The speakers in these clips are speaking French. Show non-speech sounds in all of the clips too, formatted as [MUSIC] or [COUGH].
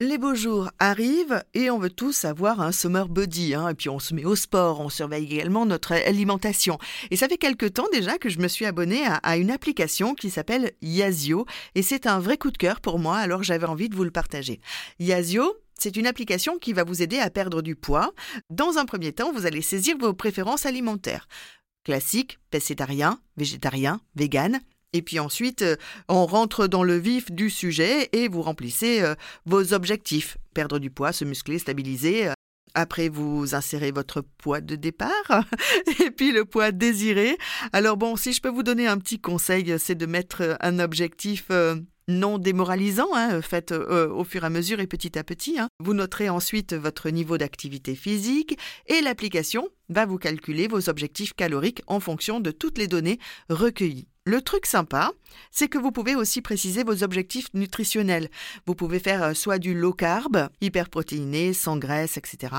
Les beaux jours arrivent et on veut tous avoir un summer body. Hein, et puis on se met au sport, on surveille également notre alimentation. Et ça fait quelque temps déjà que je me suis abonnée à, à une application qui s'appelle Yazio. Et c'est un vrai coup de cœur pour moi, alors j'avais envie de vous le partager. Yazio, c'est une application qui va vous aider à perdre du poids. Dans un premier temps, vous allez saisir vos préférences alimentaires. Classique, pescétarien, végétarien, vegan. Et puis ensuite, euh, on rentre dans le vif du sujet et vous remplissez euh, vos objectifs. Perdre du poids, se muscler, stabiliser. Après, vous insérez votre poids de départ [LAUGHS] et puis le poids désiré. Alors bon, si je peux vous donner un petit conseil, c'est de mettre un objectif euh, non démoralisant, hein, faites au fur et à mesure et petit à petit. Hein. Vous noterez ensuite votre niveau d'activité physique et l'application va vous calculer vos objectifs caloriques en fonction de toutes les données recueillies. Le truc sympa, c'est que vous pouvez aussi préciser vos objectifs nutritionnels. Vous pouvez faire euh, soit du low carb, hyperprotéiné, sans graisse, etc.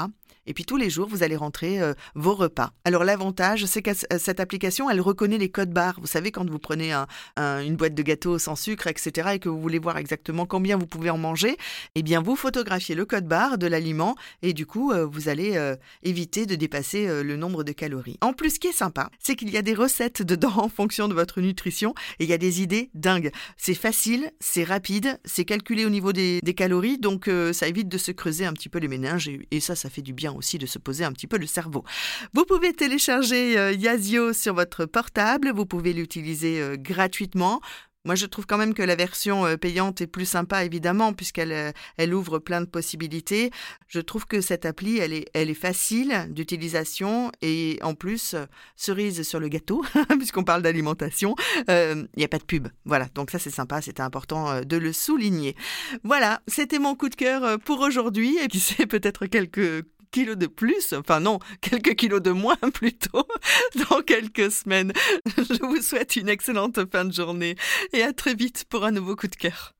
Et puis tous les jours, vous allez rentrer euh, vos repas. Alors l'avantage, c'est que euh, cette application, elle reconnaît les codes barres. Vous savez, quand vous prenez une boîte de gâteau sans sucre, etc., et que vous voulez voir exactement combien vous pouvez en manger, eh bien vous photographiez le code barre de l'aliment et du coup, vous allez éviter de dépasser le nombre de calories. En plus, ce qui est sympa, c'est qu'il y a des recettes dedans [LAUGHS] en fonction de votre nutrition et il y a des idées dingues. C'est facile, c'est rapide, c'est calculé au niveau des, calories, donc euh, ça évite de se creuser un petit peu les méninges et, ça, ça fait du bien aussi de se poser un petit peu le cerveau. Vous pouvez télécharger euh, Yazio sur votre portable, vous pouvez l'utiliser euh, gratuitement. Moi, je trouve quand même que la version euh, payante est plus sympa, évidemment, puisqu'elle euh, elle ouvre plein de possibilités. Je trouve que cette appli, elle est, elle est facile d'utilisation et en plus, euh, cerise sur le gâteau, [LAUGHS] puisqu'on parle d'alimentation, il n'y a pas de pub. Voilà, donc ça c'est sympa, c'était important de le souligner. Voilà, c'était mon coup de cœur pour aujourd'hui et puis [LAUGHS] c'est peut-être quelques kilos de plus, enfin non, [LAUGHS] quelques kilos de moins [LAUGHS] plutôt, dans quelques semaines. [LAUGHS] Je vous souhaite une excellente fin de journée et à très vite pour un nouveau coup de cœur.